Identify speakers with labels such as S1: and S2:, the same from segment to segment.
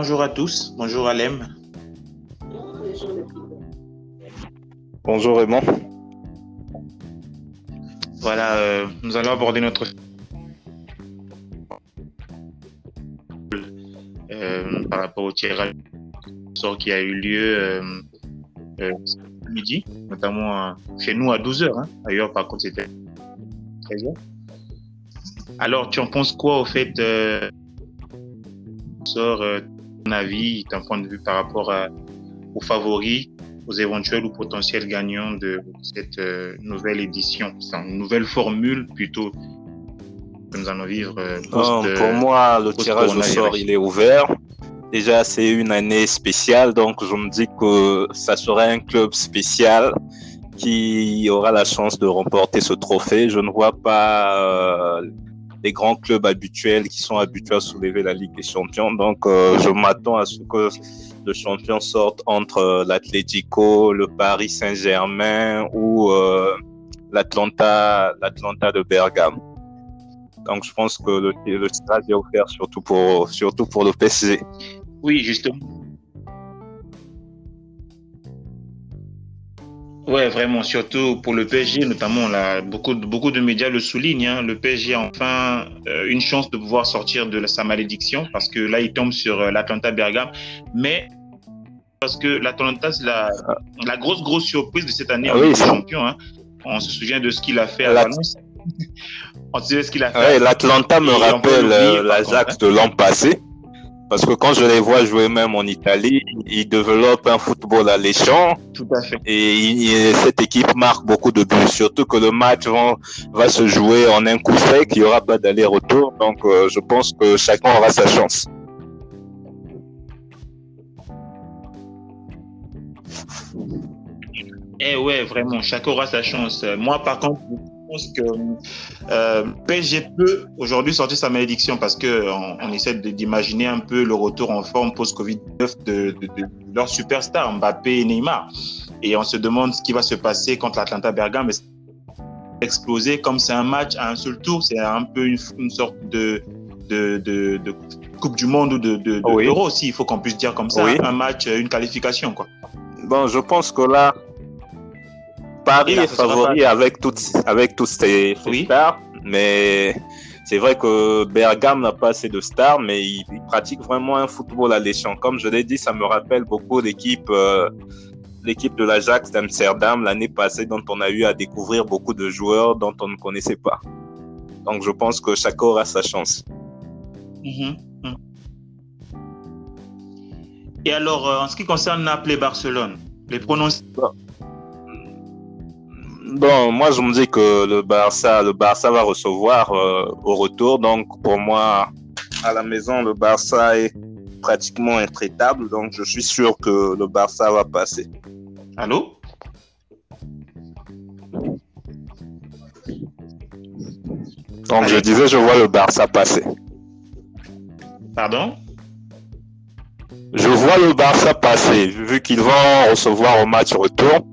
S1: Bonjour à tous, bonjour Alem.
S2: Bonjour Raymond.
S1: Voilà, euh, nous allons aborder notre euh, par rapport au tirage sort qui a eu lieu euh, midi, notamment chez nous à 12h. Hein. Ailleurs, par contre, c'était 13h. Alors, tu en penses quoi au fait sort avis, ton point de vue par rapport à, aux favoris, aux éventuels ou potentiels gagnants de cette euh, nouvelle édition, c'est une nouvelle formule plutôt que nous allons vivre euh,
S2: Non,
S1: euh,
S2: pour moi, le tirage au sort, il est ouvert. Déjà, c'est une année spéciale, donc je me dis que ça serait un club spécial qui aura la chance de remporter ce trophée. Je ne vois pas euh, les grands clubs habituels qui sont habitués à soulever la Ligue des Champions. Donc, euh, je m'attends à ce que le champion sorte entre euh, l'Atlético, le Paris Saint-Germain ou euh, l'Atlanta, l'Atlanta de Bergame. Donc, je pense que le, le est offert surtout pour, surtout pour le PSG.
S1: Oui, justement. Ouais, vraiment, surtout pour le PSG, notamment, là, beaucoup, de- beaucoup de médias le soulignent. hein. le PSG a enfin euh, une chance de pouvoir sortir de sa malédiction parce que là, il tombe sur euh, l'Atlanta Bergame. Mais parce que l'Atlanta, c'est la, la grosse, grosse surprise de cette année en
S2: Ah oui,
S1: des
S2: c'est-
S1: Champions. hein. On se souvient de ce qu'il a fait à Valence. On se souvient de ce qu'il a fait.
S2: Ouais, l'Atlanta me rappelle euh, l'Ajax
S1: contre,
S2: de l'an passé. Parce que quand je les vois jouer même en Italie, ils développent un football alléchant
S1: Tout à fait.
S2: et il- cette équipe marque beaucoup de buts. Surtout que le match va, va se jouer en un coup sec, il n'y aura pas d'aller-retour. Donc euh, je pense que chacun aura sa chance.
S1: Eh ouais, vraiment, chacun aura sa chance. Moi, par contre, pense que euh, PSG peut aujourd'hui sortir sa malédiction parce que on, essaie de- d'imaginer un peu le retour en forme post-Covid-19 de, de, de leurs superstars, Mbappé et Neymar. Et on se demande ce qui va se passer contre l'Atlanta Bergame. Exploser comme c'est un match à un seul tour, c'est un peu une, une sorte de, de, de, de Coupe du Monde ou de, de, de
S2: Oui.
S1: Euro aussi, il faut qu'on puisse dire comme ça.
S2: Oui.
S1: Un match, une qualification, quoi.
S2: Bon, je pense que là, Paris est favori avec toutes, avec toutes ses, ses
S1: Oui.
S2: stars, mais c'est vrai que Bergame n'a pas assez de stars, mais il, il pratique vraiment un football alléchant. Comme je l'ai dit, ça me rappelle beaucoup l'équipe, euh, l'équipe de l'Ajax d'Amsterdam l'année passée, dont on a eu à découvrir beaucoup de joueurs dont on ne connaissait pas. Donc, je pense que chacun aura sa chance.
S1: Mhm. Et alors, euh, en ce qui concerne Naples et Barcelone, les pronostics,
S2: Bon, moi je me dis que le Barça, le Barça va recevoir euh, au retour. Donc pour moi, à la maison, le Barça est pratiquement intraitable. Donc je suis sûr que le Barça va passer.
S1: allô?
S2: Donc je disais, je vois le Barça passer.
S1: Pardon?
S2: Je vois le Barça passer, vu qu'ils vont recevoir au match retour.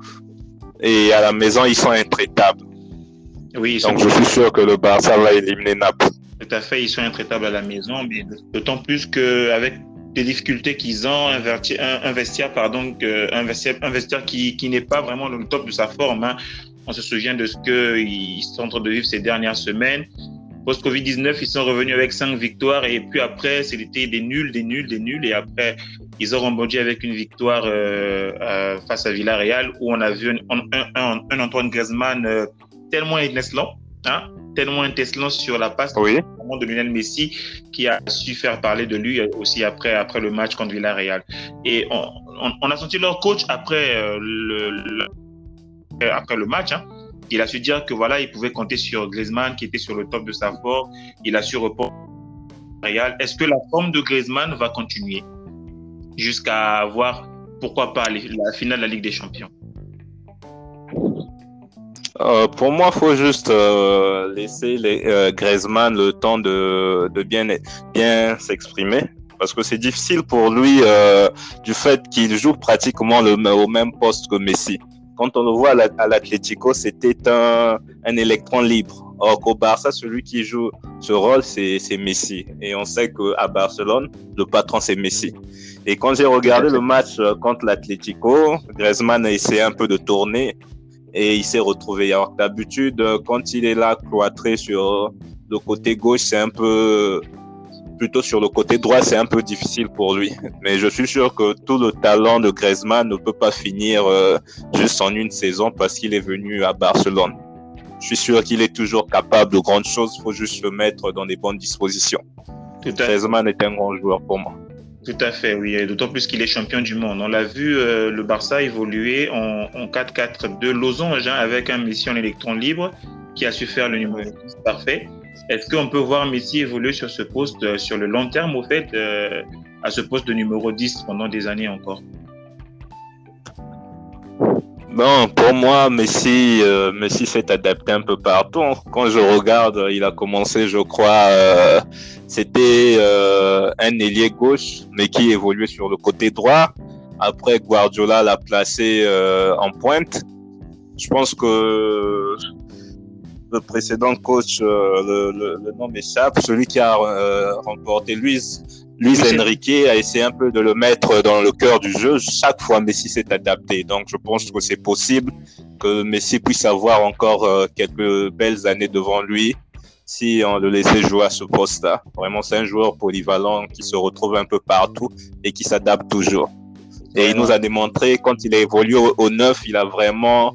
S2: Et à la maison, ils sont intraitables.
S1: Oui,
S2: Donc je suis sûr que le Barça va éliminer Naples.
S1: tout à fait, ils sont intraitables à la maison, mais d'autant plus qu'avec des difficultés qu'ils ont, un, un, vestiaire, pardon, un vestiaire, un vestiaire qui, qui n'est pas vraiment dans le top de sa forme. hein. On se souvient de ce qu'ils sont en train de vivre ces dernières semaines. Post-Covid-19, ils sont revenus avec cinq victoires et puis après, c'était des nuls, des nuls, des nuls. Et après, ils ont rebondi avec une victoire euh, euh, face à Villarreal où on a vu un, un, un, un Antoine Griezmann euh, tellement étincelant, hein, tellement étincelant sur la passe
S2: Oui.
S1: de Lionel Messi qui a su faire parler de lui aussi après, après le match contre Villarreal. Et on, on, on a senti leur coach après, euh, le, le- après le match. hein. Il a su dire que voilà, il pouvait compter sur Griezmann qui était sur le top de sa forme. Il a su reporter Real. Est-ce que la forme de Griezmann va continuer? Jusqu'à avoir, pourquoi pas, la finale de la Ligue des Champions
S2: Euh, pour moi, faut juste euh, laisser les, euh, Griezmann le temps de, de bien, s'exprimer. Parce que c'est difficile pour lui du fait qu'il joue pratiquement au même poste que Messi. Quand on le voit à l'Atlético, c'était un, un électron libre. Or qu'au Barça, celui qui joue ce rôle, c'est Messi. Et on sait qu'à Barcelone, le patron, c'est Messi. Et quand j'ai regardé le match euh, contre l'Atlético, Griezmann a essayé un peu de tourner et il s'est retrouvé. Alors d'habitude, euh, quand il est là cloîtré sur le côté gauche, c'est un peu plutôt sur le côté droit, c'est un peu difficile pour lui. Mais je suis sûr que tout le talent de Griezmann ne peut pas finir euh, juste en une saison parce qu'il est venu à Barcelone. Je suis sûr qu'il est toujours capable de grandes choses. Il faut juste le mettre dans des bonnes dispositions. Tout Griezmann est un grand joueur pour moi.
S1: Tout à fait, oui. D'autant plus qu'il est champion du monde. On l'a vu, euh, le Barça évoluer en, 4-4-2 losange hein, avec un Messi en électron libre qui a su faire le numéro 10 parfait. Est-ce qu'on peut voir Messi évoluer sur ce poste euh, sur le long terme, au fait, euh, à ce poste de numéro 10 pendant des années encore?
S2: Bon, pour moi, Messi, euh, Messi s'est adapté un peu partout. Quand je regarde, il a commencé, je crois, c'était un ailier gauche, mais qui évoluait sur le côté droit. Après, Guardiola l'a placé en pointe. Je pense que le précédent coach, euh, le, nom m'échappe, celui qui a euh, remporté Luis, Luis Enrique a essayé un peu de le mettre dans le cœur du jeu. Chaque fois, Messi s'est adapté. Donc, je pense que c'est possible que Messi puisse avoir encore euh, quelques belles années devant lui si on le laissait jouer à ce poste-là. Vraiment, c'est un joueur polyvalent qui se retrouve un peu partout et qui s'adapte toujours. Et il nous a démontré, quand il a évolué au, au neuf, il a vraiment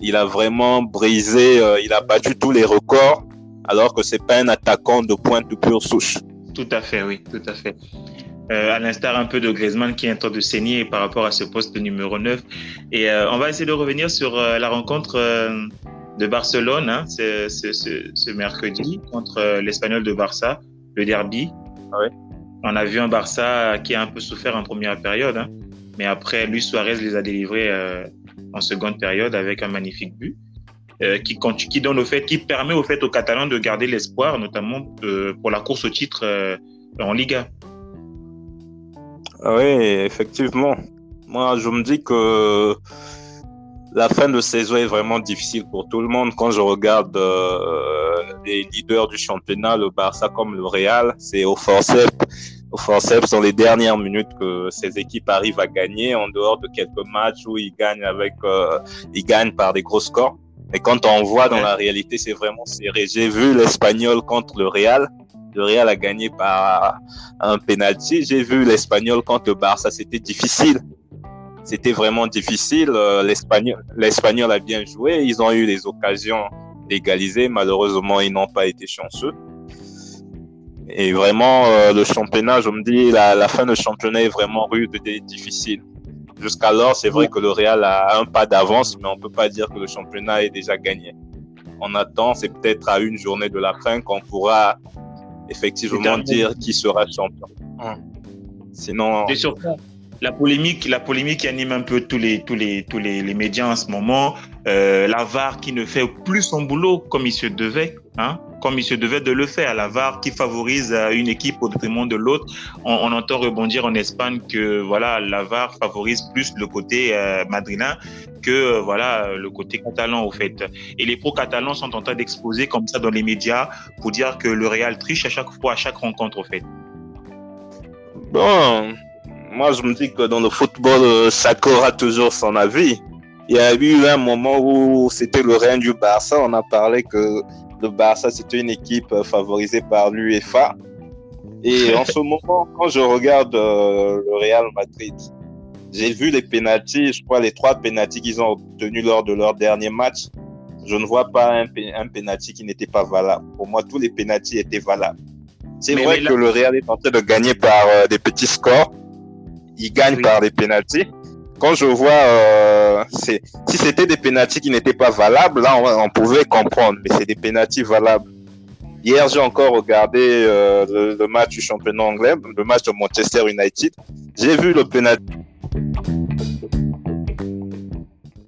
S2: il a vraiment brisé, euh, il a battu tous les records, alors que c'est pas un attaquant de pointe de pure souche.
S1: Tout à fait, oui, tout à fait. Euh, à l'instar un peu de Griezmann qui est en train de saigner par rapport à ce poste de numéro 9. Et euh, on va essayer de revenir sur la rencontre de Barcelone hein, ce, ce, ce, mercredi contre l'Espagnol de Barça, le derby.
S2: Ah
S1: on a vu un Barça qui a un peu souffert en première période, hein, mais après, Luis Suarez les a délivrés en seconde période avec un magnifique but. Euh, qui, donne au fait, qui permet au fait aux Catalans de garder l'espoir, notamment euh, pour la course au titre euh, en Liga.
S2: Oui, effectivement. Moi, je me dis que la fin de saison est vraiment difficile pour tout le monde. Quand je regarde les leaders du championnat, le Barça comme le Real, c'est au forceps au forceps dans les dernières minutes que ces équipes arrivent à gagner en dehors de quelques matchs où ils gagnent avec euh, ils gagnent par des gros scores. Mais quand on voit dans la réalité c'est vraiment serré. J'ai vu l'espagnol contre le Real. Le Real a gagné par un penalty. J'ai vu l'espagnol contre le Barça. C'était difficile. C'était vraiment difficile. Euh, l'espagnol l'espagnol a bien joué. Ils ont eu les occasions d'égaliser. Malheureusement ils n'ont pas été chanceux et vraiment, euh, le championnat, je me dis, la, la, fin du championnat est vraiment rude et difficile. Jusqu'alors, c'est vrai que le Real a un pas d'avance, mais on peut pas dire que le championnat est déjà gagné. On attend, c'est peut-être à une journée de la fin qu'on pourra effectivement dire qui sera champion. Hum. Sinon.
S1: La polémique, la polémique qui anime un peu tous les, tous les, tous les, médias en ce moment, euh, la VAR qui ne fait plus son boulot comme il se devait, hein, comme il se devait de le faire. La VAR qui favorise euh, une équipe au détriment de l'autre. On, entend rebondir en Espagne que voilà, la favorise plus le côté euh, que euh, voilà le côté catalan au fait. Et les pro-catalans sont en train d'exposer comme ça dans les médias pour dire que le Real triche à chaque fois, à chaque rencontre au fait.
S2: Bon, moi je me dis que dans le football, chacun aura toujours son avis. Il y a eu un moment où c'était le Real du Barça, on a parlé que le Barça, c'était une équipe euh, favorisée par l'UEFA. Et en ce moment, quand je regarde euh, le Real Madrid, j'ai vu les pénalties, je crois les trois pénalties qu'ils ont obtenus lors de leur dernier match. Je ne vois pas un, un pénalty qui n'était pas valable. Pour moi, tous les pénalties étaient valables. C'est vrai que le Real est en train de gagner par euh, des petits scores. Il gagne par des pénalties quand je vois, euh, si c'était des pénalties qui n'étaient pas valables, là, on, pouvait comprendre, mais c'est des pénalties valables. Hier, j'ai encore regardé euh, le, match du championnat anglais, le match de Manchester United. J'ai vu le pénalty